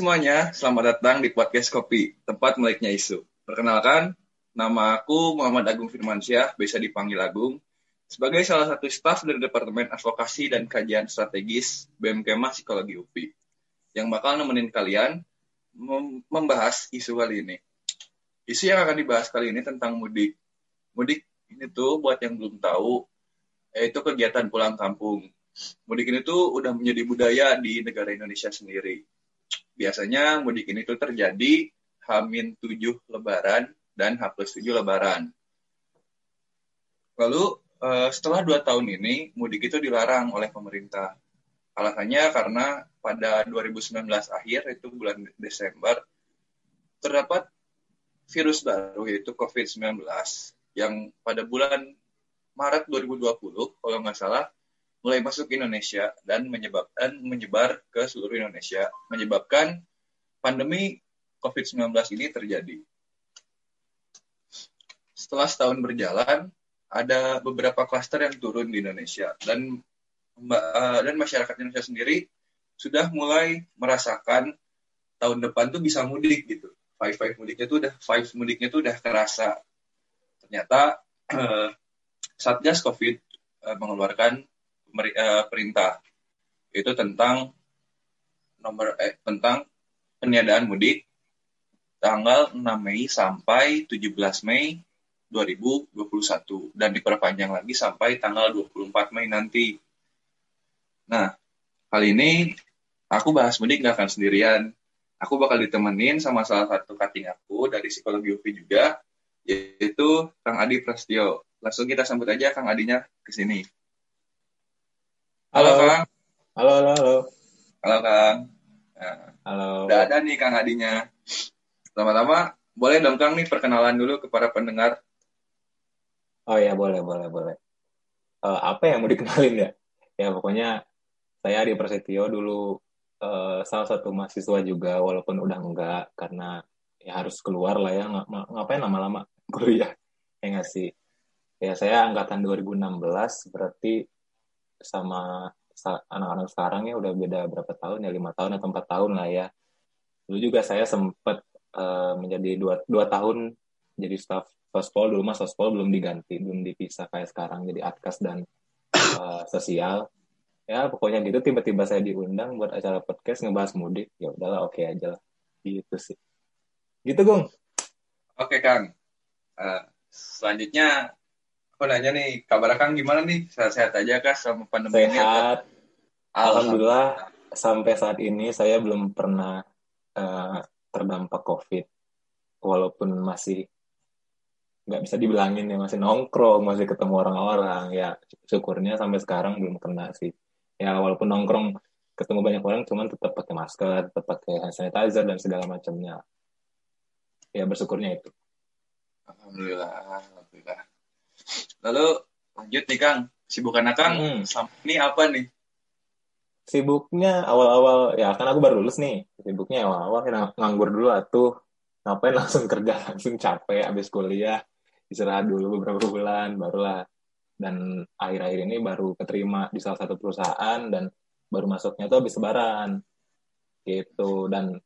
Semuanya, selamat datang di podcast Kopi, tempat meliknya isu. Perkenalkan, nama aku Muhammad Agung Firmansyah, bisa dipanggil Agung, sebagai salah satu staf dari Departemen Advokasi dan Kajian Strategis BMKMA Psikologi UPI, yang bakal nemenin kalian membahas isu kali ini. Isu yang akan dibahas kali ini tentang mudik. Mudik ini tuh buat yang belum tahu, yaitu kegiatan pulang kampung. Mudik ini tuh udah menjadi budaya di negara Indonesia sendiri biasanya mudik ini tuh terjadi Hamin 7 Lebaran dan H plus 7 Lebaran. Lalu eh, setelah dua tahun ini mudik itu dilarang oleh pemerintah. Alasannya karena pada 2019 akhir itu bulan Desember terdapat virus baru yaitu COVID-19 yang pada bulan Maret 2020 kalau nggak salah mulai masuk ke Indonesia dan menyebabkan menyebar ke seluruh Indonesia, menyebabkan pandemi COVID-19 ini terjadi. Setelah setahun berjalan, ada beberapa klaster yang turun di Indonesia dan eh, dan masyarakat Indonesia sendiri sudah mulai merasakan tahun depan tuh bisa mudik gitu. Five five mudiknya tuh udah five mudiknya tuh udah terasa. Ternyata uh, Satgas COVID uh, mengeluarkan perintah itu tentang nomor eh, tentang peniadaan mudik tanggal 6 Mei sampai 17 Mei 2021 dan diperpanjang lagi sampai tanggal 24 Mei nanti. Nah, kali ini aku bahas mudik nggak akan sendirian. Aku bakal ditemenin sama salah satu kating aku dari psikologi UPI juga, yaitu Kang Adi Prastio. Langsung kita sambut aja Kang Adinya ke sini. Halo, halo Kang. Halo, halo, halo. Halo Kang. Nah, halo. Udah ada nih Kang Adinya. Pertama-tama, boleh dong Kang nih perkenalan dulu ke para pendengar. Oh ya, boleh, boleh, boleh. Uh, apa yang mau dikenalin ya? Ya pokoknya saya di Prasetyo dulu uh, salah satu mahasiswa juga, walaupun udah enggak, karena ya harus keluar lah ya, ng ngapain lama-lama kuliah, ya nggak sih? Ya saya angkatan 2016, berarti sama anak-anak sekarang ya udah beda berapa tahun ya lima tahun atau empat tahun lah ya. Dulu juga saya sempat uh, menjadi dua, dua tahun jadi staff sospol dulu mas sospol belum diganti belum dipisah kayak sekarang jadi atkas dan uh, sosial. Ya pokoknya gitu tiba-tiba saya diundang buat acara podcast ngebahas mudik ya udahlah oke okay aja lah. Gitu sih. Gitu gung. Oke kang. Uh, selanjutnya aku nanya nih kabar Kang gimana nih? Sehat-sehat aja kah sama pandemi sehat. ini? Sehat. Alhamdulillah sampai saat ini saya belum pernah uh, terdampak COVID. Walaupun masih nggak bisa dibilangin ya masih nongkrong masih ketemu orang-orang. Ya syukurnya sampai sekarang belum kena sih. Ya walaupun nongkrong ketemu banyak orang cuman tetap pakai masker tetap pakai hand sanitizer dan segala macamnya. Ya bersyukurnya itu. Alhamdulillah alhamdulillah Lalu lanjut nih Kang, sibukan Kang hmm. ini apa nih? Sibuknya awal-awal ya kan aku baru lulus nih. Sibuknya awal-awal ya, nganggur dulu atuh. Ngapain langsung kerja langsung capek habis kuliah istirahat dulu beberapa bulan barulah dan akhir-akhir ini baru keterima di salah satu perusahaan dan baru masuknya tuh habis lebaran gitu dan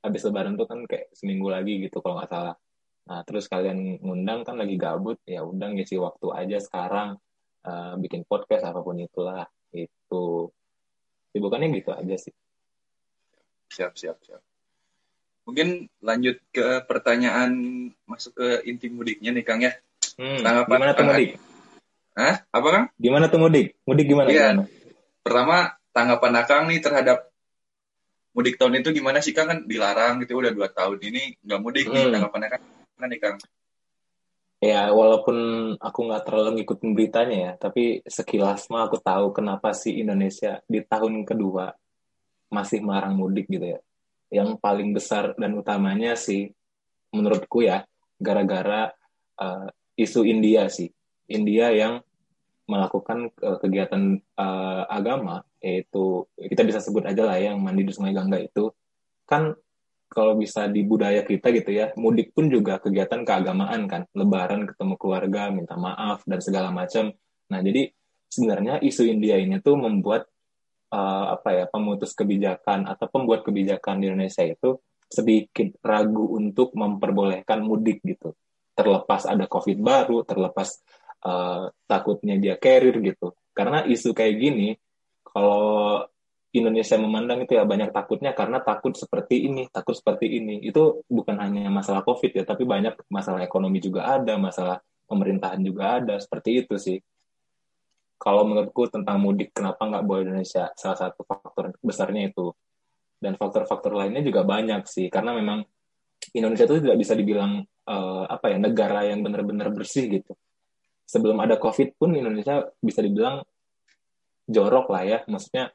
habis lebaran tuh kan kayak seminggu lagi gitu kalau nggak salah Nah, terus kalian ngundang kan lagi gabut, ya udah ngisi waktu aja sekarang uh, bikin podcast apa pun itulah. Itu sibukannya gitu aja sih. Siap, siap, siap. Mungkin lanjut ke pertanyaan masuk ke inti mudiknya nih Kang ya. Hmm, Tanggapan gimana tuh mudik? Hah? Apa Kang? Gimana tuh mudik? Mudik gimana? Iya. Gimana? Pertama, tanggapan Akang nih terhadap mudik tahun itu gimana sih Kang kan dilarang gitu udah dua tahun ini nggak mudik hmm. nih tanggapan Akang Gimana nih Kang? Ya, walaupun aku nggak terlalu ngikutin beritanya ya, tapi sekilas mah aku tahu kenapa sih Indonesia di tahun kedua masih melarang mudik gitu ya. Yang paling besar dan utamanya sih, menurutku ya, gara-gara uh, isu India sih. India yang melakukan uh, kegiatan uh, agama, yaitu kita bisa sebut aja lah ya, yang mandi di Sungai Gangga itu, kan kalau bisa di budaya kita gitu ya, mudik pun juga kegiatan keagamaan kan, lebaran ketemu keluarga, minta maaf dan segala macam. Nah, jadi sebenarnya isu India ini tuh membuat uh, apa ya pemutus kebijakan atau pembuat kebijakan di Indonesia itu sedikit ragu untuk memperbolehkan mudik gitu. Terlepas ada COVID baru, terlepas uh, takutnya dia carrier gitu. Karena isu kayak gini, kalau Indonesia memandang itu ya banyak takutnya karena takut seperti ini, takut seperti ini. Itu bukan hanya masalah COVID ya, tapi banyak masalah ekonomi juga ada, masalah pemerintahan juga ada, seperti itu sih. Kalau menurutku tentang mudik, kenapa nggak boleh Indonesia? Salah satu faktor besarnya itu. Dan faktor-faktor lainnya juga banyak sih, karena memang Indonesia itu tidak bisa dibilang uh, apa ya negara yang benar-benar bersih gitu. Sebelum ada COVID pun Indonesia bisa dibilang jorok lah ya, maksudnya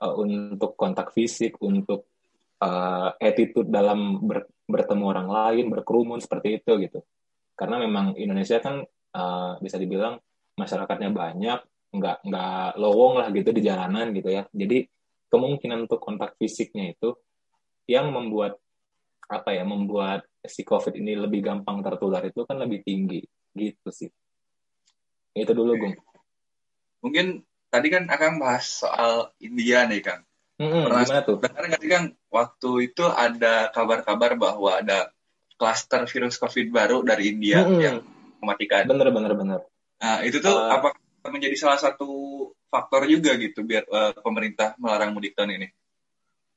uh, untuk kontak fisik, untuk uh, attitude dalam ber, bertemu orang lain, berkerumun seperti itu gitu. Karena memang Indonesia kan uh, bisa dibilang masyarakatnya banyak, nggak nggak lowong lah gitu di jalanan gitu ya. Jadi kemungkinan untuk kontak fisiknya itu yang membuat apa ya membuat si COVID ini lebih gampang tertular itu kan lebih tinggi gitu sih. Itu dulu, Gung. Mungkin tadi kan akan bahas soal India nih Kang. Hmm, Pernah gimana tuh? Dengar nggak sih Kang, waktu itu ada kabar-kabar bahwa ada klaster virus COVID baru dari India hmm. yang mematikan. Bener, bener, bener. Nah, itu tuh uh, apa menjadi salah satu faktor juga gitu biar uh, pemerintah melarang mudik tahun ini?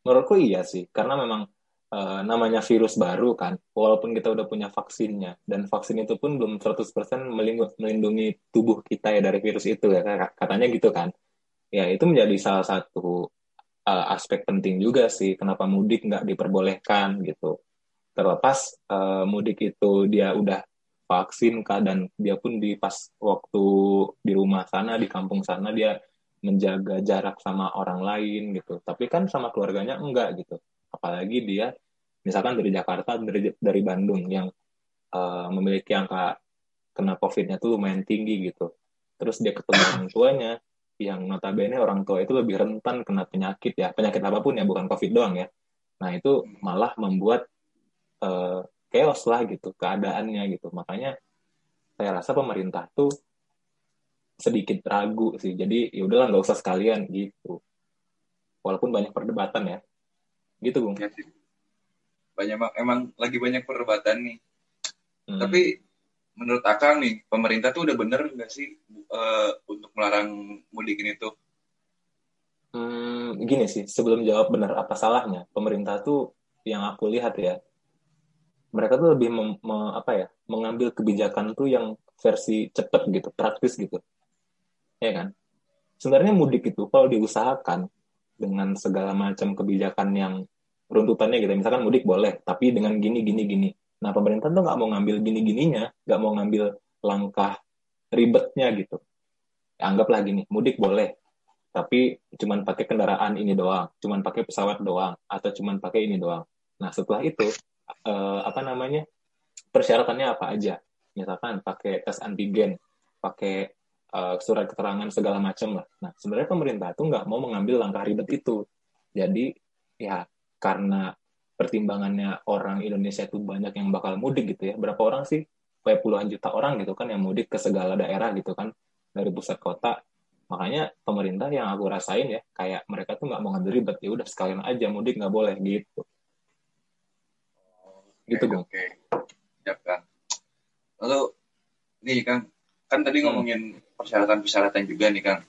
Menurutku iya sih, karena memang uh, namanya virus baru kan, walaupun kita udah punya vaksinnya, dan vaksin itu pun belum 100% melindungi tubuh kita ya dari virus itu ya, katanya gitu kan. Ya itu menjadi salah satu uh, aspek penting juga sih, kenapa mudik nggak diperbolehkan gitu. Terlepas uh, mudik itu dia udah vaksin kah dan dia pun di pas waktu di rumah sana di kampung sana dia menjaga jarak sama orang lain gitu tapi kan sama keluarganya enggak gitu apalagi dia misalkan dari Jakarta dari dari Bandung yang uh, memiliki angka kena COVID-nya tuh lumayan tinggi gitu. Terus dia ketemu orang tuanya yang notabene orang tua itu lebih rentan kena penyakit ya. Penyakit apa pun ya bukan COVID doang ya. Nah itu malah membuat uh, chaos lah gitu keadaannya gitu. Makanya saya rasa pemerintah tuh sedikit ragu sih. Jadi ya udahlah nggak usah sekalian gitu. Walaupun banyak perdebatan ya gitu bung. Ya, banyak emang lagi banyak perdebatan nih. Hmm. tapi menurut akang nih pemerintah tuh udah bener nggak sih uh, untuk melarang mudik ini tuh? Hmm, gini sih sebelum jawab benar apa salahnya pemerintah tuh yang aku lihat ya mereka tuh lebih mem, me, apa ya mengambil kebijakan tuh yang versi cepet gitu praktis gitu. Ya kan? Sebenarnya mudik itu kalau diusahakan dengan segala macam kebijakan yang runtutannya gitu. Misalkan mudik boleh, tapi dengan gini, gini, gini. Nah, pemerintah tuh nggak mau ngambil gini-gininya, nggak mau ngambil langkah ribetnya gitu. Anggaplah gini, mudik boleh, tapi cuman pakai kendaraan ini doang, cuman pakai pesawat doang, atau cuman pakai ini doang. Nah, setelah itu, eh, apa namanya, persyaratannya apa aja? Misalkan pakai tes antigen, pakai uh, surat keterangan segala macam lah. Nah, sebenarnya pemerintah tuh nggak mau mengambil langkah ribet itu. Jadi ya karena pertimbangannya orang Indonesia itu banyak yang bakal mudik gitu ya. Berapa orang sih? Kayak puluhan juta orang gitu kan yang mudik ke segala daerah gitu kan dari pusat kota. Makanya pemerintah yang aku rasain ya kayak mereka tuh nggak mau ngambil ribet ya udah sekalian aja mudik nggak boleh gitu. gitu gue. Oke. Ya kan. Lalu nih kan kan tadi hmm. ngomongin persyaratan-persyaratan juga nih Kang.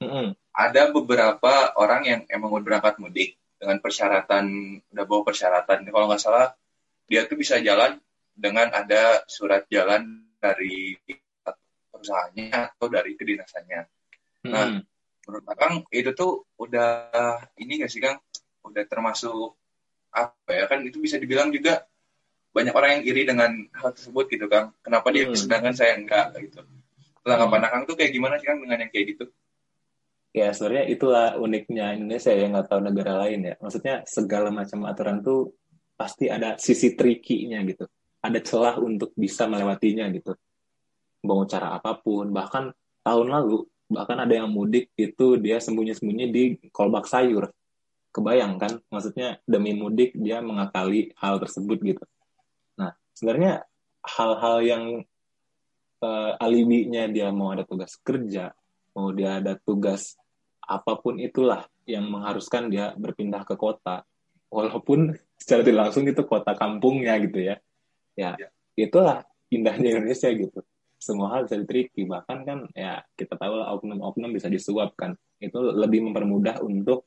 Mm-hmm. Ada beberapa orang yang emang udah berangkat mudik dengan persyaratan udah bawa persyaratan. Kalau nggak salah dia tuh bisa jalan dengan ada surat jalan dari perusahaannya atau dari kedinasannya. Mm-hmm. Nah, menurut Kang itu tuh udah ini nggak sih Kang? Udah termasuk apa ya kan itu bisa dibilang juga banyak orang yang iri dengan hal tersebut gitu Kang. Kenapa dia hmm. sedangkan saya enggak gitu tanggapan. Akang tuh kayak gimana sih kan dengan yang kayak gitu? Ya sebenarnya itulah uniknya Indonesia yang nggak tahu negara lain ya. Maksudnya segala macam aturan tuh pasti ada sisi trikinya gitu. Ada celah untuk bisa melewatinya gitu. Mau cara apa pun. Bahkan tahun lalu bahkan ada yang mudik itu dia sembunyi-sembunyi di kolbak sayur. Kebayang kan? Maksudnya demi mudik dia mengakali hal tersebut gitu. Nah sebenarnya hal-hal yang uh, alibinya dia mau ada tugas kerja, mau dia ada tugas apa pun itulah yang mengharuskan dia berpindah ke kota. Walaupun secara tidak langsung itu kota kampungnya gitu ya. Ya, ya. itulah indahnya Indonesia gitu. Semua hal bisa diteriki bahkan kan ya kita tahu lah oknum-oknum bisa disuapkan itu lebih mempermudah untuk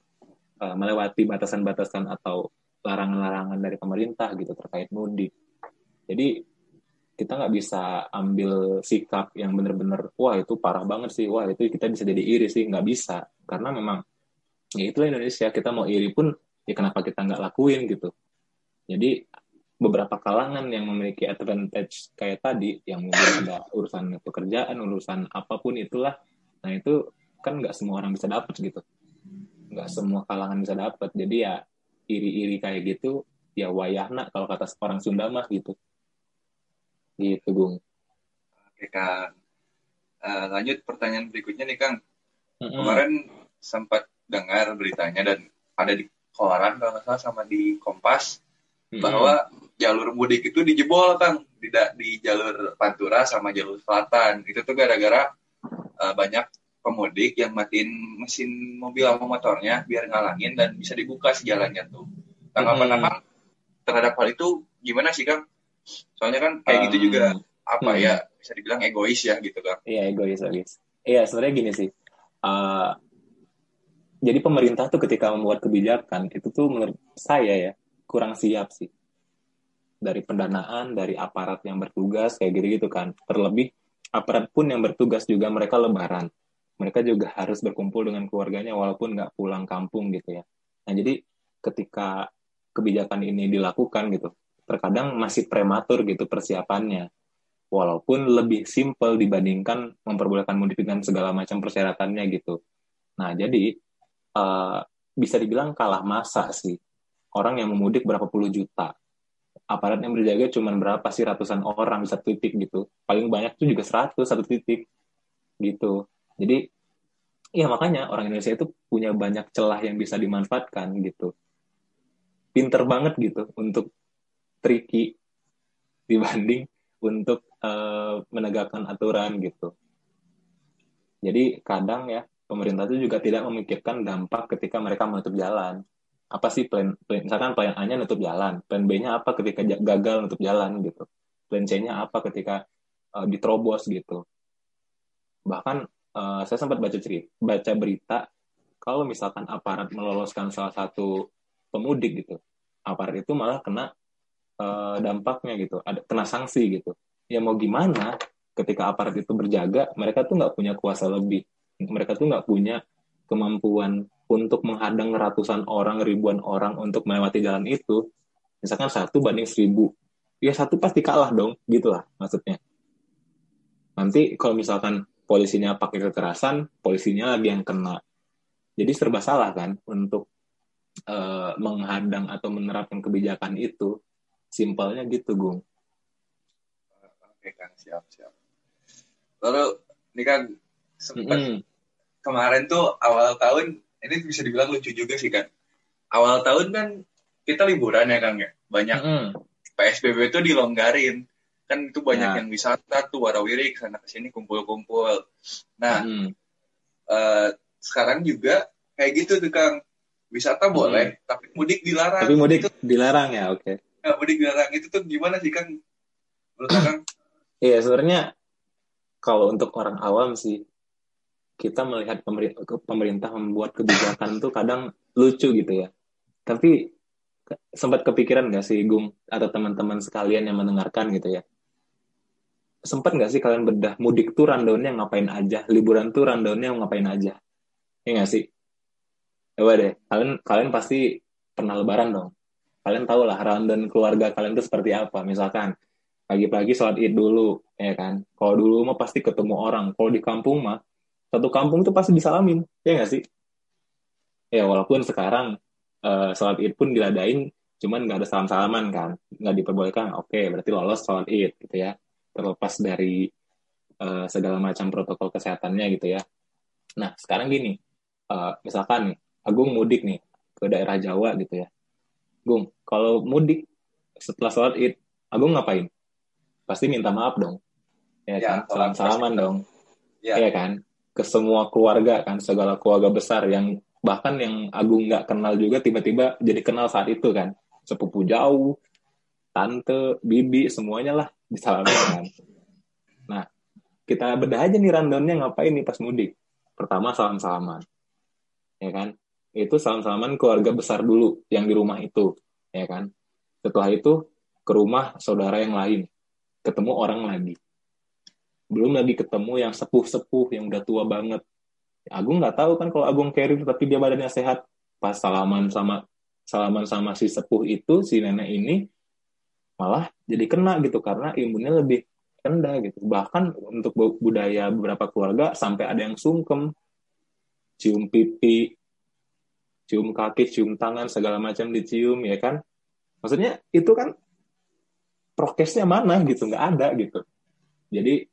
uh, melewati batasan-batasan atau larangan-larangan dari pemerintah gitu terkait mudik. Jadi kita nggak bisa ambil sikap yang benar-benar wah itu parah banget sih. Wah itu kita bisa jadi iri sih. Nggak bisa. Karena memang ya itulah Indonesia. Kita mau iri pun ya kenapa kita nggak lakuin gitu. Jadi beberapa kalangan yang memiliki advantage kayak tadi yang mungkin ada urusan pekerjaan urusan apa pun itulah nah itu kan nggak semua orang bisa dapat gitu. Nggak semua kalangan bisa dapat jadi ya iri-iri kayak gitu ya wayahna kalau kata orang Sunda mah gitu Gitu, Bung. Oke, Kang. Uh, lanjut pertanyaan berikutnya nih, Kang. Mm-hmm. Kemarin sempat dengar beritanya dan ada di koran kalau nggak salah sama di Kompas mm-hmm. bahwa jalur mudik itu dijebol, Kang. Tidak di jalur Pantura sama jalur Selatan. Itu tuh gara-gara uh, banyak pemudik yang matiin mesin mobil atau motornya biar ngalangin dan bisa dibuka sejalannya tuh. Tanggapan mm-hmm. terhadap hal itu gimana sih, Kang? Soalnya kan kayak um, gitu juga apa hmm. ya bisa dibilang egois ya gitu kan. Iya egois egois. Iya sebenarnya gini sih. Uh, jadi pemerintah tuh ketika membuat kebijakan itu tuh menurut saya ya kurang siap sih dari pendanaan dari aparat yang bertugas kayak gitu-gitu kan terlebih aparat pun yang bertugas juga mereka lebaran mereka juga harus berkumpul dengan keluarganya walaupun nggak pulang kampung gitu ya nah jadi ketika kebijakan ini dilakukan gitu terkadang masih prematur gitu persiapannya. Walaupun lebih simpel dibandingkan memperbolehkan mudik dengan segala macam persyaratannya gitu. Nah, jadi uh, bisa dibilang kalah masa sih. Orang yang memudik berapa puluh juta. Aparat yang berjaga cuma berapa sih ratusan orang di satu titik gitu. Paling banyak tuh juga seratus satu titik gitu. Jadi ya makanya orang Indonesia itu punya banyak celah yang bisa dimanfaatkan gitu. Pinter banget gitu untuk tricky dibanding untuk uh, menegakkan aturan gitu. Jadi kadang ya pemerintah itu juga tidak memikirkan dampak ketika mereka menutup jalan. Apa sih plan, plan misalkan plan A-nya nutup jalan, plan B-nya apa ketika gagal nutup jalan gitu. Plan C-nya apa ketika uh, diterobos gitu. Bahkan uh, saya sempat baca cerita, baca berita kalau misalkan aparat meloloskan salah satu pemudik gitu, aparat itu malah kena uh, dampaknya gitu. Ada kena sanksi gitu. Ya mau gimana ketika aparat itu berjaga mereka tuh nggak punya kuasa lebih. Mereka tuh nggak punya kemampuan untuk menghadang ratusan orang ribuan orang untuk melewati jalan itu. Misalkan satu banding seribu. Ya satu pasti kalah dong gitulah maksudnya. Nanti kalau misalkan polisinya pakai kekerasan polisinya lagi yang kena. Jadi serba salah kan untuk uh, menghadang atau menerapkan kebijakan itu Simpelnya gitu, Gung. Oke, Kang. Siap, siap. Lalu, ini kan sempat mm -hmm. kemarin tuh awal tahun, ini bisa dibilang lucu juga sih, kan. Awal tahun kan kita liburan ya, Kang, ya. Banyak mm -hmm. PSBB itu dilonggarin. Kan itu banyak nah. yang wisata tuh, warawiri, sana ke sini kumpul-kumpul. Nah, mm uh, sekarang juga kayak gitu tuh, Kang. Wisata boleh, tapi mudik dilarang. Tapi mudik itu, dilarang ya, oke. Okay nggak mudik dilarang. Itu tuh gimana sih kan menurut kang? Iya sebenarnya kalau untuk orang awam sih kita melihat pemerintah, pemerintah membuat kebijakan tuh kadang lucu gitu ya. Tapi sempat kepikiran nggak sih Gung atau teman-teman sekalian yang mendengarkan gitu ya? Sempat nggak sih kalian bedah mudik tuh rundownnya ngapain aja? Liburan tuh rundownnya ngapain aja? Ya nggak sih? Coba deh kalian kalian pasti pernah lebaran dong kalian tahu lah rundown keluarga kalian itu seperti apa. Misalkan pagi-pagi sholat id dulu ya kan? Kalau dulu mah pasti ketemu orang. Kalau di kampung mah satu kampung tuh pasti disalamin ya nggak sih? Ya walaupun sekarang uh, sholat id pun diladain cuman nggak ada salam salaman kan? Nggak diperbolehkan. Oke berarti lolos sholat id gitu ya. Terlepas dari uh, segala macam protokol kesehatannya gitu ya. Nah sekarang gini uh, misalkan Agung mudik nih ke daerah Jawa gitu ya Gung, kalau mudik setelah sholat id, Agung ngapain? Pasti minta maaf dong. Ya, ya kan? Salam-salaman dong. Ya. ya kan? Ke semua keluarga kan, segala keluarga besar yang bahkan yang Agung nggak kenal juga tiba-tiba jadi kenal saat itu kan sepupu jauh tante bibi semuanya lah disalamin kan nah kita bedah aja nih rundownnya ngapain nih pas mudik pertama salam-salaman ya kan itu salam-salaman keluarga besar dulu yang di rumah itu ya kan? Setelah itu ke rumah saudara yang lain. Ketemu orang lagi. Belum lagi ketemu yang sepuh-sepuh yang udah tua banget. Agung nggak tahu kan kalau Agung carrier tapi dia badannya sehat. Pas salaman sama salaman sama si sepuh itu si nenek ini malah jadi kena gitu karena imunnya lebih rendah gitu. Bahkan untuk budaya beberapa keluarga sampai ada yang sungkem. Cium pipi cium kaki cium tangan segala macam dicium ya kan maksudnya itu kan prokesnya mana gitu nggak ada gitu jadi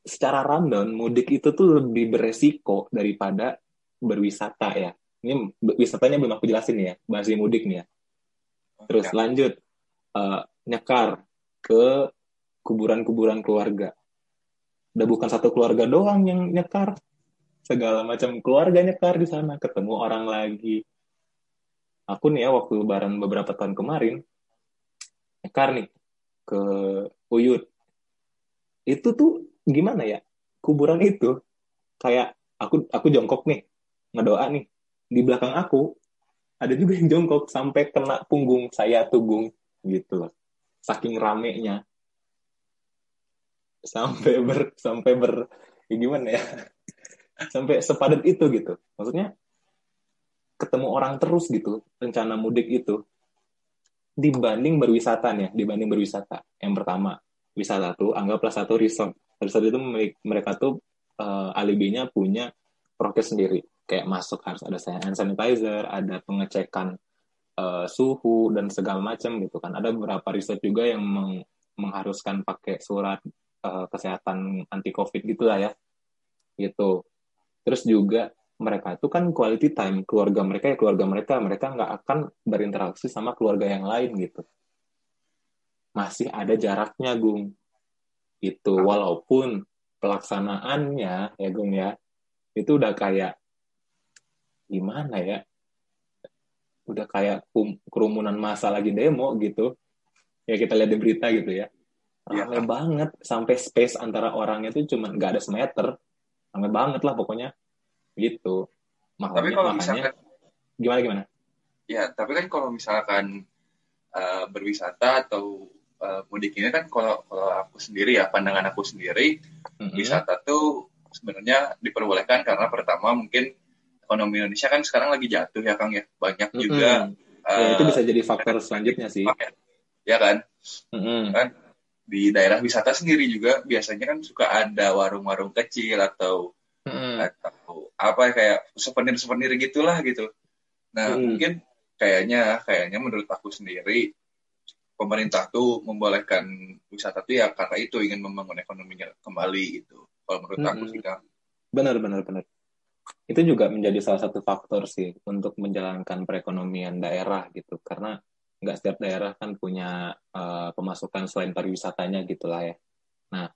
secara rundown mudik itu tuh lebih beresiko daripada berwisata ya. Ini wisatanya belum aku jelasin ya, masih mudik nih ya. Terus ya. lanjut uh, nyekar ke kuburan-kuburan keluarga. Udah bukan satu keluarga doang yang nyekar, segala macam keluarga nyekar di sana, ketemu orang lagi. Aku nih ya waktu lebaran beberapa tahun kemarin nyekar nih ke Uyut. Itu tuh gimana ya? Kuburan itu kayak aku aku jongkok nih ngedoa nih. Di belakang aku ada juga yang jongkok sampai kena punggung saya tunggung gitu loh. Saking ramenya. Sampai ber sampai ber ya gimana ya sampai sepadat itu gitu. Maksudnya ketemu orang terus gitu rencana mudik itu dibanding berwisata nih dibanding berwisata. Yang pertama wisata tuh anggaplah satu resort. Resort itu mereka tuh uh, alibinya punya prokes sendiri. Kayak masuk harus ada hand sanitizer ada pengecekan uh, suhu dan segala macam gitu kan. Ada beberapa riset juga yang meng mengharuskan pakai surat uh, kesehatan anti covid gitulah ya. Gitu terus juga mereka itu kan quality time keluarga mereka ya keluarga mereka mereka nggak akan berinteraksi sama keluarga yang lain gitu. Masih ada jaraknya gung. Itu walaupun pelaksanaannya ya Gung ya itu udah kayak gimana ya? Udah kayak kerumunan masa lagi demo gitu. Ya kita lihat di berita gitu ya. Iya. rame ya. banget sampai space antara orangnya itu cuma nggak ada semeter rame banget lah pokoknya. Gitu. Makanya, tapi kalau makanya, misalkan gimana gimana? Ya tapi kan kalau misalkan uh, berwisata atau uh, mudik ini kan kalau kalau aku sendiri ya pandangan aku sendiri mm-hmm. wisata tuh sebenarnya diperbolehkan karena pertama mungkin ekonomi Indonesia kan sekarang lagi jatuh ya Kang ya. Banyak mm-hmm. juga uh, ya, itu bisa jadi faktor selanjutnya sih. ya kan? Mm-hmm. kan di daerah wisata sendiri juga biasanya kan suka ada warung-warung kecil atau mm-hmm. atau apa kayak souvenir-souvenir gitulah gitu nah mm-hmm. mungkin kayaknya kayaknya menurut aku sendiri pemerintah tuh membolehkan wisata tuh ya karena itu ingin membangun ekonominya kembali gitu. Kalau menurut hmm. aku sih kan. Benar benar benar. Itu juga menjadi salah satu faktor sih untuk menjalankan perekonomian daerah gitu karena nggak setiap daerah kan punya uh, pemasukan selain pariwisatanya gitulah ya. Nah,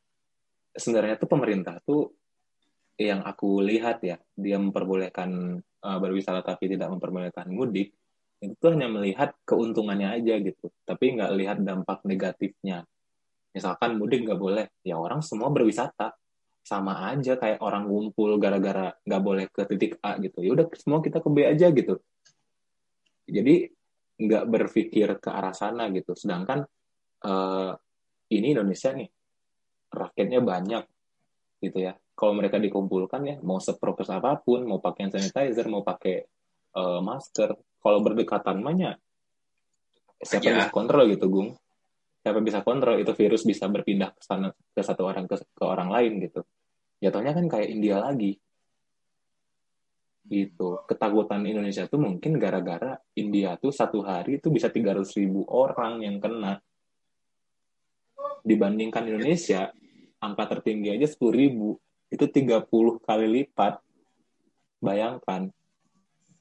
sebenarnya tuh pemerintah tuh yang aku lihat ya, dia memperbolehkan uh, berwisata tapi tidak memperbolehkan mudik itu hanya melihat keuntungannya aja gitu tapi nggak lihat dampak negatifnya. Misalkan mudik nggak boleh ya orang semua berwisata. Sama aja kayak orang ngumpul gara-gara nggak boleh ke titik A gitu ya udah semua kita ke B aja gitu. Jadi nggak berpikir ke arah sana gitu. Sedangkan uh, ini Indonesia nih rakyatnya banyak gitu ya. Kalau mereka dikumpulkan ya mau seprofes apa pun mau pakai sanitizer mau pakai uh, masker kalau berdekatan banyak siapa ya. bisa kontrol gitu Gung? Siapa bisa kontrol? Itu virus bisa berpindah ke sana ke satu orang ke, ke orang lain gitu. Jatuhnya kan kayak India lagi gitu. Ketakutan Indonesia tuh mungkin gara-gara India tuh satu hari itu bisa 300 ribu orang yang kena. Dibandingkan Indonesia angka tertinggi aja 10 ribu. Itu 30 kali lipat. Bayangkan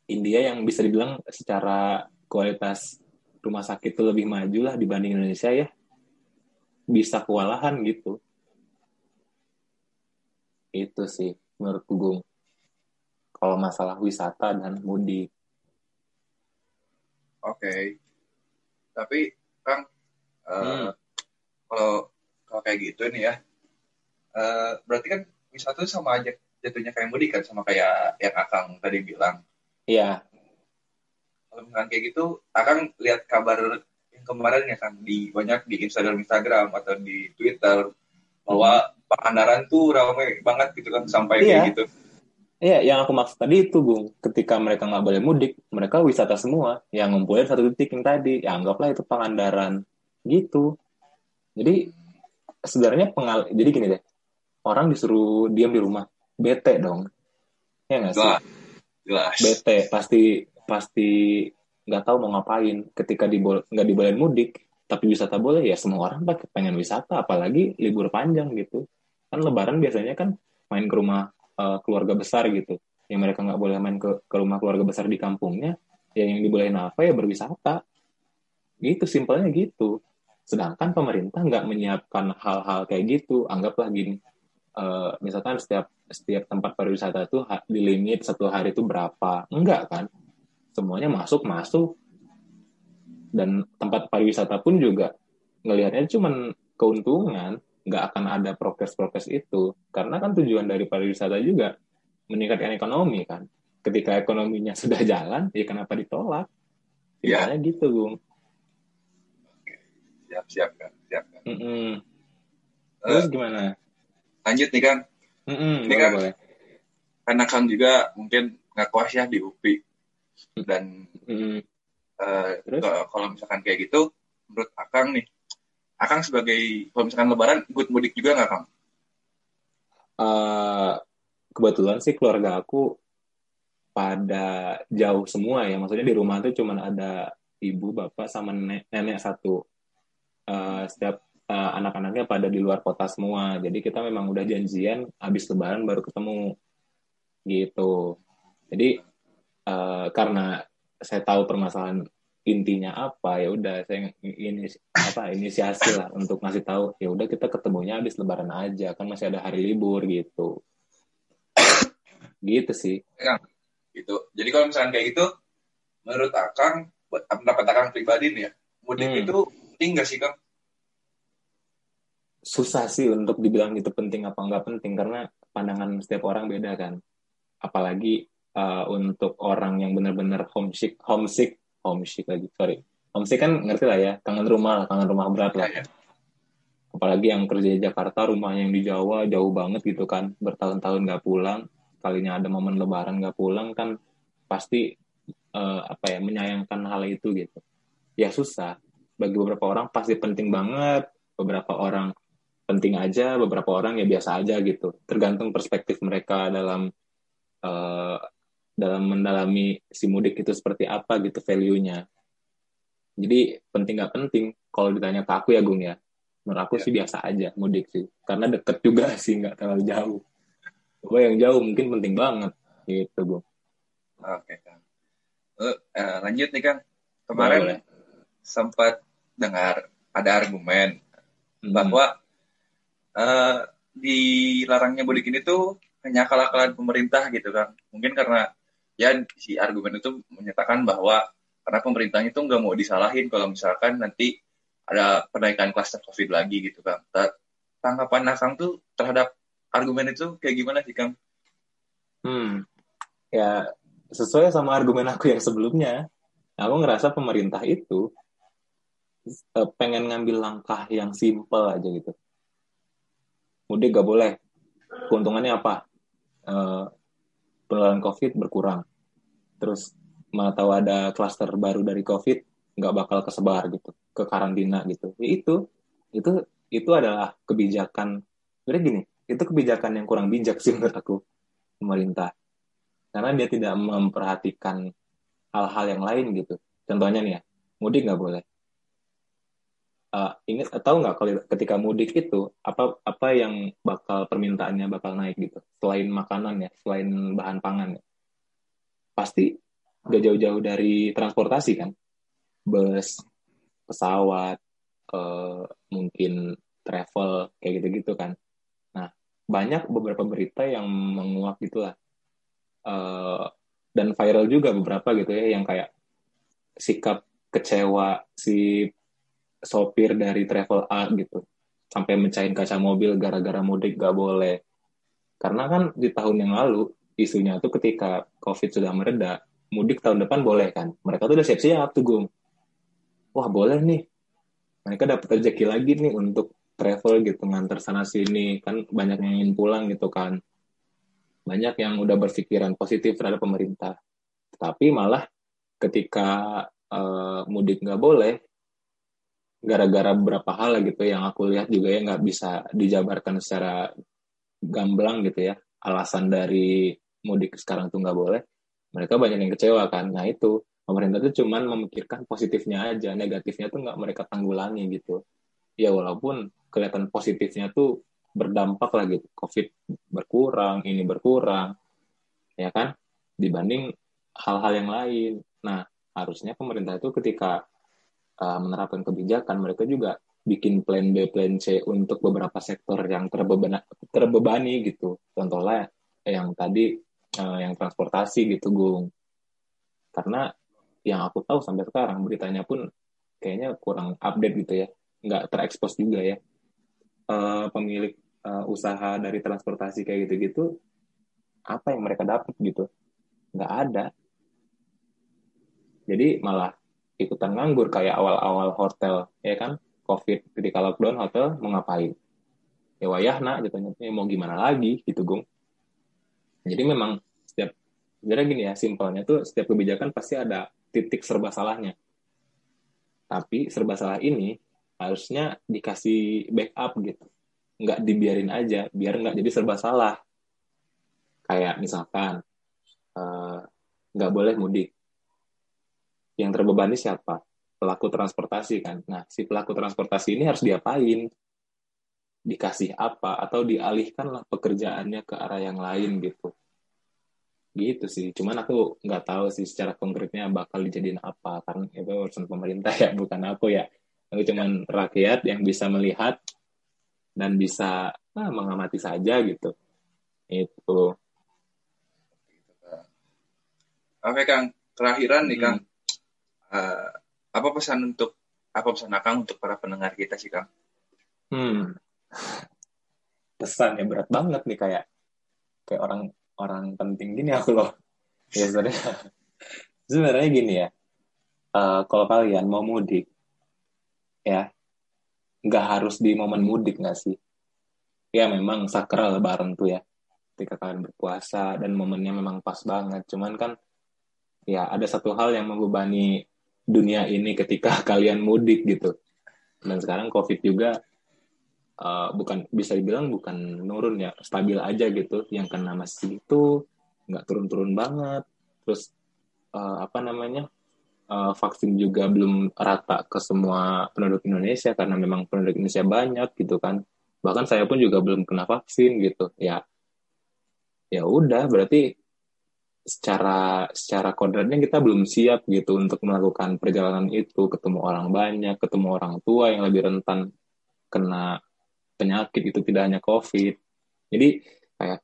India yang bisa dibilang secara kualitas rumah sakit itu lebih maju lah dibanding Indonesia ya. Bisa kewalahan gitu. Itu sih menurut Gung kalau masalah wisata dan mudik. Oke. Okay. Tapi Kang, uh, hmm. kalau kalau kayak gitu nih ya, uh, berarti kan wisata itu sama aja jatuhnya kayak mudik kan, sama kayak yang Akang tadi bilang. Iya. Kalau misalkan kayak gitu, Akang lihat kabar yang kemarin ya kan di banyak di Instagram Instagram atau di Twitter bahwa Pangandaran tuh ramai banget gitu kan sampai iya. kayak gitu. Iya, yang aku maksud tadi itu, Bung. Ketika mereka nggak boleh mudik, mereka wisata semua. Yang ngumpulin satu titik yang tadi. Ya, anggaplah itu Pangandaran. Gitu. Jadi, sebenarnya pengal... Jadi gini deh. Orang disuruh diam di rumah. Bete dong. Ya nggak sih? Jelas. Bete. Pasti pasti nggak tahu mau ngapain. Ketika dibol nggak dibolehin mudik, tapi wisata boleh, ya semua orang pengen wisata. Apalagi libur panjang gitu kan lebaran biasanya kan main ke rumah uh, keluarga besar gitu. Yang mereka nggak boleh main ke, ke rumah keluarga besar di kampungnya ya yang dibolehin apa ya berwisata. Gitu simpelnya gitu. Sedangkan pemerintah nggak menyiapkan hal-hal kayak gitu. Anggaplah gini uh, misalkan setiap setiap tempat pariwisata itu di limit satu hari itu berapa? Enggak kan? Semuanya masuk masuk. Dan tempat pariwisata pun juga ngelihatnya cuman keuntungan nggak akan ada prokes-prokes itu. Karena kan tujuan dari pariwisata juga meningkatkan ekonomi kan. Ketika ekonominya sudah jalan ya kenapa ditolak? Ya. Gitu bung siap siap kan siap kan mm -mm. terus uh, gimana? lanjut nih kan mm -mm, ini kan boleh. karena kan juga mungkin nggak kuas ya di UPI dan mm -mm. Uh, terus? kalau misalkan kayak gitu menurut akang nih Akang sebagai kalau misalkan Lebaran ikut mudik juga nggak Kang? Uh, kebetulan sih keluarga aku pada jauh semua ya. Maksudnya di rumah tuh cuma ada ibu, bapak, sama nenek, nenek satu. Uh, setiap uh, anak-anaknya pada di luar kota semua. Jadi kita memang udah janjian habis Lebaran baru ketemu gitu. Jadi uh, karena saya tahu permasalahan intinya apa ya udah saya ini apa inisiasi lah untuk ngasih tahu ya udah kita ketemunya habis lebaran aja kan masih ada hari libur gitu. Gitu sih. Ya, gitu. Jadi kalau misalnya kayak gitu menurut akang pendapat akang pribadi nih ya mudik hmm. itu penting gak sih kang? Susah sih untuk dibilang itu penting apa nggak penting karena pandangan setiap orang beda kan. Apalagi uh, untuk orang yang benar-benar homesick homesick homesick lagi sorry. Homesick kan ngerti lah ya kangen rumah lah kangen rumah berat lah. Ya, ya. apalagi yang kerja di Jakarta rumahnya yang di Jawa jauh banget gitu kan. Bertahun-tahun nggak pulang kalinya ada momen Lebaran nggak pulang kan pasti uh, apa ya menyayangkan hal itu gitu. Ya susah. Bagi beberapa orang pasti penting banget beberapa orang penting aja beberapa orang ya biasa aja gitu. Tergantung perspektif mereka dalam uh, dalam mendalami si mudik itu seperti apa gitu value-nya. Jadi penting nggak penting kalau ditanya ke aku ya Gung ya. Menurut aku ya. sih biasa aja mudik sih. Karena deket juga sih nggak terlalu jauh. Gue yang jauh mungkin penting banget gitu Gung. Oke Kang. Uh, uh, lanjut nih Kang. Kemarin Boleh. sempat dengar ada argumen hmm. bahwa uh, dilarangnya mudik ini tuh hanya akal-akalan pemerintah gitu kan. Mungkin karena ya si argumen itu menyatakan bahwa karena pemerintahnya itu nggak mau disalahin kalau misalkan nanti ada penaikan kluster COVID lagi gitu kan. Tanggapan Nakang tuh terhadap argumen itu kayak gimana sih Kang? Hmm, ya sesuai sama argumen aku yang sebelumnya. Aku ngerasa pemerintah itu eh, pengen ngambil langkah yang simple aja gitu. Mudik gak boleh. Keuntungannya apa? Penularan COVID berkurang. Terus mau tahu ada klaster baru dari COVID, nggak bakal kesebar gitu, ke karantina gitu. Ya itu, itu itu adalah kebijakan. Sebenarnya gini, itu kebijakan yang kurang bijak sih menurut aku pemerintah. Karena dia tidak memperhatikan hal-hal yang lain gitu. Contohnya nih ya, mudik nggak boleh. Uh, ingat tahu nggak kalau ketika mudik itu apa apa yang bakal permintaannya bakal naik gitu? Selain makanan ya selain bahan pangan ya? Pasti gak jauh-jauh dari transportasi kan? Bus pesawat uh, mungkin travel kayak gitu-gitu kan? Nah banyak beberapa berita yang menguak gitulah. Uh, dan viral juga beberapa gitu ya yang kayak sikap kecewa si sopir dari travel A gitu sampai mencahin kaca mobil gara-gara mudik gak boleh. Karena kan di tahun yang lalu isunya tuh ketika covid sudah mereda mudik tahun depan boleh kan? Mereka tuh udah siap-siap tuh gung. Wah boleh nih. Mereka dapat rezeki lagi nih untuk travel gitu nganter sana sini. Kan banyak yang ingin pulang gitu kan. Banyak yang udah berpikiran positif terhadap pemerintah. Tapi malah ketika uh, mudik nggak boleh gara-gara beberapa hal gitu yang aku lihat juga ya nggak bisa dijabarkan secara gamblang gitu ya. Alasan dari mudik sekarang tuh nggak boleh. Mereka banyak yang kecewa kan. Nah itu. Pemerintah tuh cuman memikirkan positifnya aja negatifnya tuh nggak mereka tanggulangi gitu. Ya walaupun kelihatan positifnya tuh berdampak lah gitu. Covid berkurang ini berkurang ya kan? Dibanding hal-hal yang lain. Nah harusnya pemerintah itu ketika uh, menerapkan kebijakan, mereka juga bikin plan B, plan C untuk beberapa sektor yang terbebani, terbebani gitu. Contohnya yang tadi uh, yang transportasi gitu, Gung. Karena yang aku tahu sampai sekarang beritanya pun kayaknya kurang update gitu ya, nggak terekspos juga ya. Uh, pemilik uh, usaha dari transportasi kayak gitu-gitu, apa yang mereka dapat gitu? Nggak ada. Jadi malah ikutan nganggur kayak awal-awal hotel ya kan? Covid ketika lockdown hotel mau ngapain? Ya wayah nak gitu. Ya, mau gimana lagi gitu gung. Jadi memang setiap jadi gini ya simpelnya tuh setiap kebijakan pasti ada titik serba salahnya. Tapi serba salah ini harusnya dikasih backup gitu. Nggak dibiarin aja biar nggak jadi serba salah. Kayak misalkan uh, nggak boleh mudik yang terbebani siapa? Pelaku transportasi kan. Nah, si pelaku transportasi ini harus diapain? Dikasih apa? Atau dialihkanlah pekerjaannya ke arah yang lain gitu. Gitu sih. Cuman aku nggak tahu sih secara konkretnya bakal dijadiin apa. Karena itu urusan pemerintah ya, bukan aku ya. Aku cuman rakyat yang bisa melihat dan bisa nah, mengamati saja gitu. Itu. Oke Kang, terakhiran nih hmm. Uh, apa pesan untuk apa pesan Akang untuk para pendengar kita sih Kang? Hmm. Pesan ya berat banget nih kayak kayak orang orang penting gini aku loh. Ya sebenarnya sebenarnya gini ya. Uh, kalau kalian mau mudik ya nggak harus di momen mudik nggak sih? Ya memang sakral lebaran tuh ya. Ketika kalian berpuasa dan momennya memang pas banget. Cuman kan ya ada satu hal yang membebani dunia ini ketika kalian mudik gitu. Dan sekarang COVID juga uh, bukan bisa dibilang bukan nurun ya, stabil aja gitu. Yang kena masih itu nggak turun-turun banget. Terus uh, apa namanya? Uh, vaksin juga belum rata ke semua penduduk Indonesia karena memang penduduk Indonesia banyak gitu kan. Bahkan saya pun juga belum kena vaksin gitu. Ya ya udah berarti secara secara kodratnya kita belum siap gitu untuk melakukan perjalanan itu. Ketemu orang banyak ketemu orang tua yang lebih rentan kena penyakit itu tidak hanya covid. Jadi kayak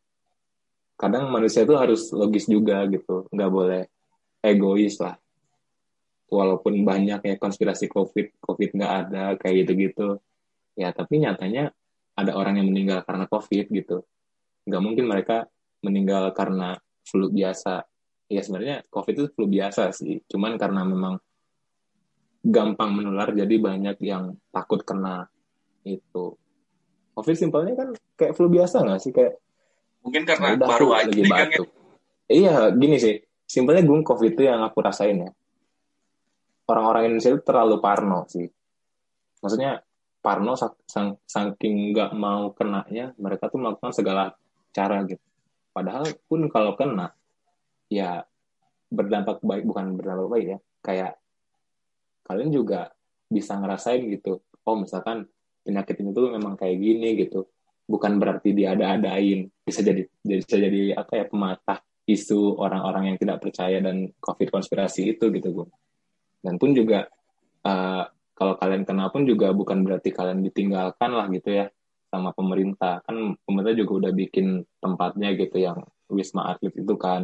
kadang manusia itu harus logis juga gitu. Nggak boleh egois lah. Walaupun banyak ya konspirasi covid covid nggak ada kayak gitu gitu ya tapi nyatanya ada orang yang meninggal karena covid gitu. Nggak mungkin mereka meninggal karena flu biasa. Ya sebenarnya COVID itu flu biasa sih. Cuman karena memang gampang menular jadi banyak yang takut kena itu. COVID simpelnya kan kayak flu biasa nggak sih kayak mungkin karena udah baru aja lagi batuk. Kan, Iya, gini sih. Simpelnya gue COVID itu yang aku rasain ya. Orang-orang Indonesia itu terlalu parno sih. Maksudnya parno sang, saking nggak mau kenanya, mereka tuh melakukan segala cara gitu. Padahal pun kalau kena, ya berdampak baik, bukan berdampak baik ya, kayak kalian juga bisa ngerasain gitu. Oh misalkan penyakit ini tuh memang kayak gini gitu. Bukan berarti dia ada adain Bisa jadi bisa jadi apa ya pematah isu orang-orang yang tidak percaya dan COVID konspirasi itu gitu, Bu. Dan pun juga uh, kalau kalian kena pun juga bukan berarti kalian ditinggalkan lah gitu ya sama pemerintah. Kan pemerintah juga udah bikin tempatnya gitu yang wisma atlet itu kan.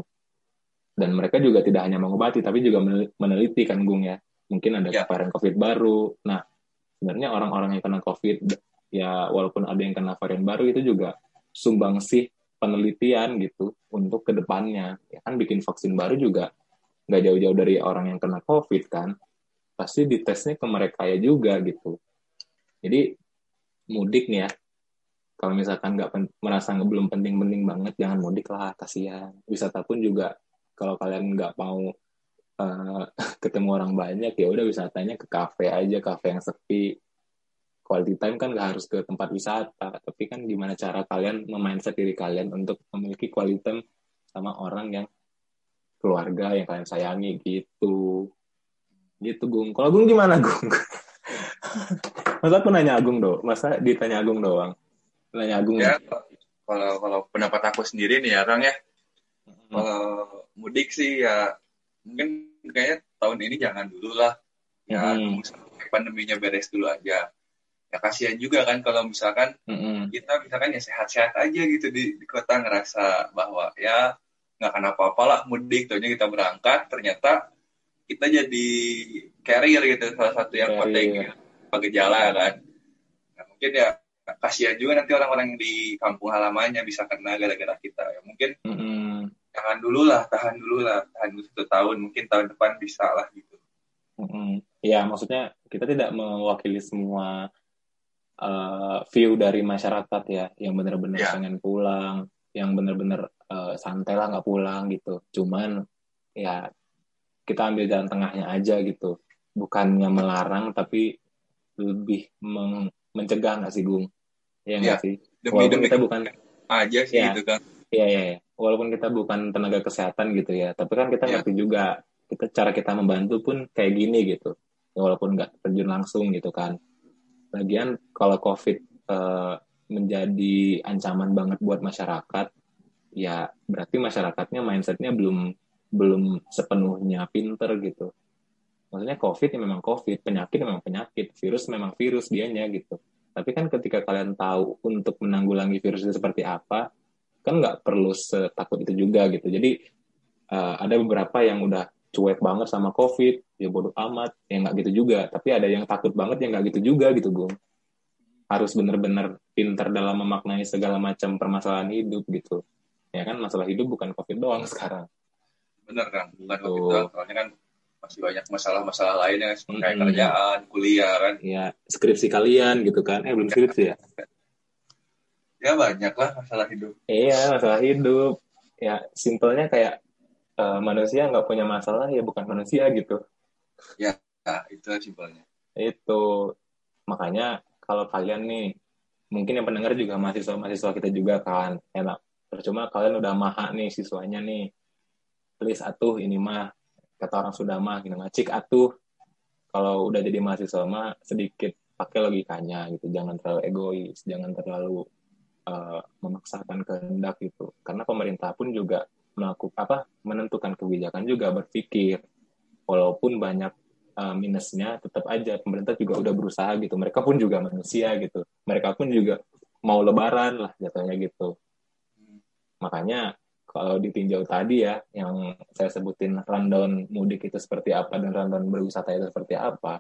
Dan mereka juga tidak hanya mengobati tapi juga meneliti kan Gung ya. Mungkin ada Ya. varian COVID baru. Nah sebenarnya orang-orang yang kena COVID ya walaupun ada yang kena varian baru itu juga sumbang sih penelitian gitu untuk ke depannya ya kan bikin vaksin baru juga nggak jauh-jauh dari orang yang kena COVID kan. Pasti ditesnya ke mereka ya juga gitu. Jadi mudik nih ya kalau misalkan nggak pen- merasa belum penting-penting banget jangan mudik lah kasihan. Wisata pun juga kalau kalian nggak mau eh, ketemu orang banyak ya udah wisatanya ke kafe aja kafe yang sepi. Quality time kan nggak harus ke tempat wisata tapi kan gimana cara kalian memindset diri kalian untuk memiliki quality time sama orang yang keluarga yang kalian sayangi gitu. Gitu Gung. Kalau Gung gimana Gung? Masa aku nanya Agung do masa ditanya Agung doang nanya Agung Ya, kalau kalau pendapat aku sendiri nih ya Kang ya, kalau mudik sih ya mungkin kayaknya tahun ini jangan dulu lah. Ya, Hmm. pandeminya beres dulu aja. Ya kasihan juga kan kalau misalkan Mm-mm. kita misalkan ya sehat-sehat aja gitu di, di kota ngerasa bahwa ya nggak akan apa-apa lah mudik, taunya kita berangkat, ternyata kita jadi carrier gitu salah satu yang Carrier. kontak pakai gejala kan. Nah, mungkin ya kasihan juga nanti orang-orang di kampung halamannya bisa kena gara-gara kita. Ya mungkin Mm-mm. tahan dulu lah, tahan dulu lah, tahan dulu satu tahun, mungkin tahun depan bisa lah gitu. Mm-mm. Ya, maksudnya kita tidak mewakili semua uh, view dari masyarakat ya, yang benar-benar Ya. pengen pulang, yang benar-benar uh, santai lah nggak pulang gitu. Cuman ya kita ambil jalan tengahnya aja gitu, bukannya melarang tapi lebih meng- mencegah nggak sih, Gung? Ya nggak sih? Demi Walaupun demi kita bukan aja sih Ya. gitu kan. Iya, iya, iya. Walaupun kita bukan tenaga kesehatan gitu ya, tapi kan kita Iya. ngerti juga kita cara kita membantu pun kayak gini gitu. Ya, walaupun nggak terjun langsung gitu kan. Lagian kalau COVID eh, menjadi ancaman banget buat masyarakat, ya berarti masyarakatnya mindsetnya belum belum sepenuhnya pinter gitu. Maksudnya COVID ya memang COVID, penyakit memang penyakit, virus memang virus dianya gitu. Tapi kan ketika kalian tahu untuk menanggulangi virus itu seperti apa, kan nggak perlu setakut itu juga gitu. Jadi uh, ada beberapa yang udah cuek banget sama COVID, ya bodoh amat, ya nggak gitu juga. Tapi ada yang takut banget, ya nggak gitu juga gitu, Gung. Harus bener-bener pintar dalam memaknai segala macam permasalahan hidup gitu. Ya kan, masalah hidup bukan COVID doang sekarang. Bener kan, bukan Gitu. COVID doang, soalnya kan masih banyak masalah-masalah lainnya seperti kayak Mm-mm. kerjaan, kuliah kan. Ya, skripsi kalian gitu kan. Eh, belum skripsi ya? Ya banyak lah masalah hidup. Iya, masalah hidup. Ya, simpelnya kayak eh, manusia nggak punya masalah, ya bukan manusia gitu. Nah, itu simpelnya. Itu makanya kalau kalian nih mungkin yang pendengar juga mahasiswa-mahasiswa kita juga kan enak. Percuma kalian udah maha nih siswanya nih. Please atuh ini mah kata orang sudah mah gitu ngacik atuh. Kalau udah jadi mahasiswa mah sedikit pakai logikanya gitu. Jangan terlalu egois, jangan terlalu eh, memaksakan kehendak gitu. Karena pemerintah pun juga melakukan apa menentukan kebijakan juga berpikir walaupun banyak uh, minusnya tetap aja pemerintah juga udah berusaha gitu mereka pun juga manusia gitu mereka pun juga mau lebaran lah jatuhnya gitu makanya kalau ditinjau tadi ya yang saya sebutin rundown mudik itu seperti apa dan rundown berwisata itu seperti apa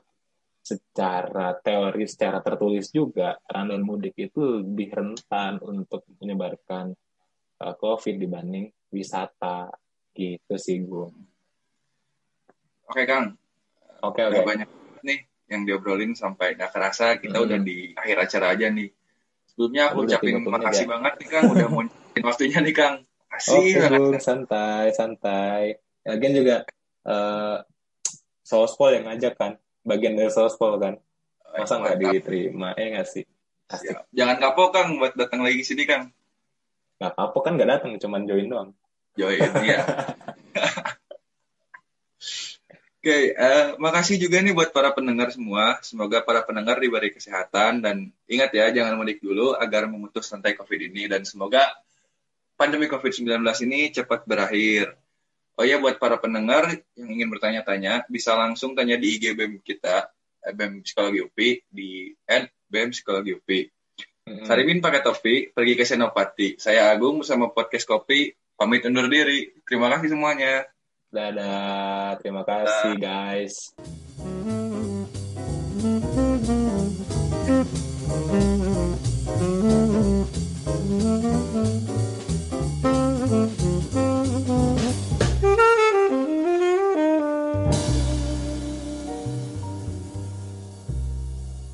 secara teori secara tertulis juga rundown mudik itu lebih rentan untuk menyebarkan uh, COVID dibanding wisata gitu sih gue. Oke Kang, Oke udah oke. banyak nih yang diobrolin sampai nggak kerasa kita Hmm. udah di akhir acara aja nih. Sebelumnya aku Udah ucapin 30 menit makasih ya. banget nih Kang udah mau waktunya nih Kang. Makasih Oke banget. Bung, santai santai. Lagian juga eh Sospol yang ngajak kan, bagian dari Sospol kan. Masa nggak Mantap. diterima? Eh nggak sih? Asik. Jangan kapok Kang buat datang lagi sini Kang. Nggak apa kan nggak datang, cuman join doang. Join ya. Oke, eh, makasih juga nih buat para pendengar semua. Semoga para pendengar diberi kesehatan dan ingat ya jangan mudik dulu agar memutus rantai COVID ini dan semoga pandemi COVID-19 ini cepat berakhir. Oh ya buat para pendengar yang ingin bertanya-tanya bisa langsung tanya di IG BEM kita eh, BEM Psikologi UPI di @BEM Psikologi UPI. Sarimin pakai topi pergi ke Senopati. Saya Agung bersama podcast Kopi pamit undur diri. Terima kasih semuanya. Dadah. Terima kasih guys.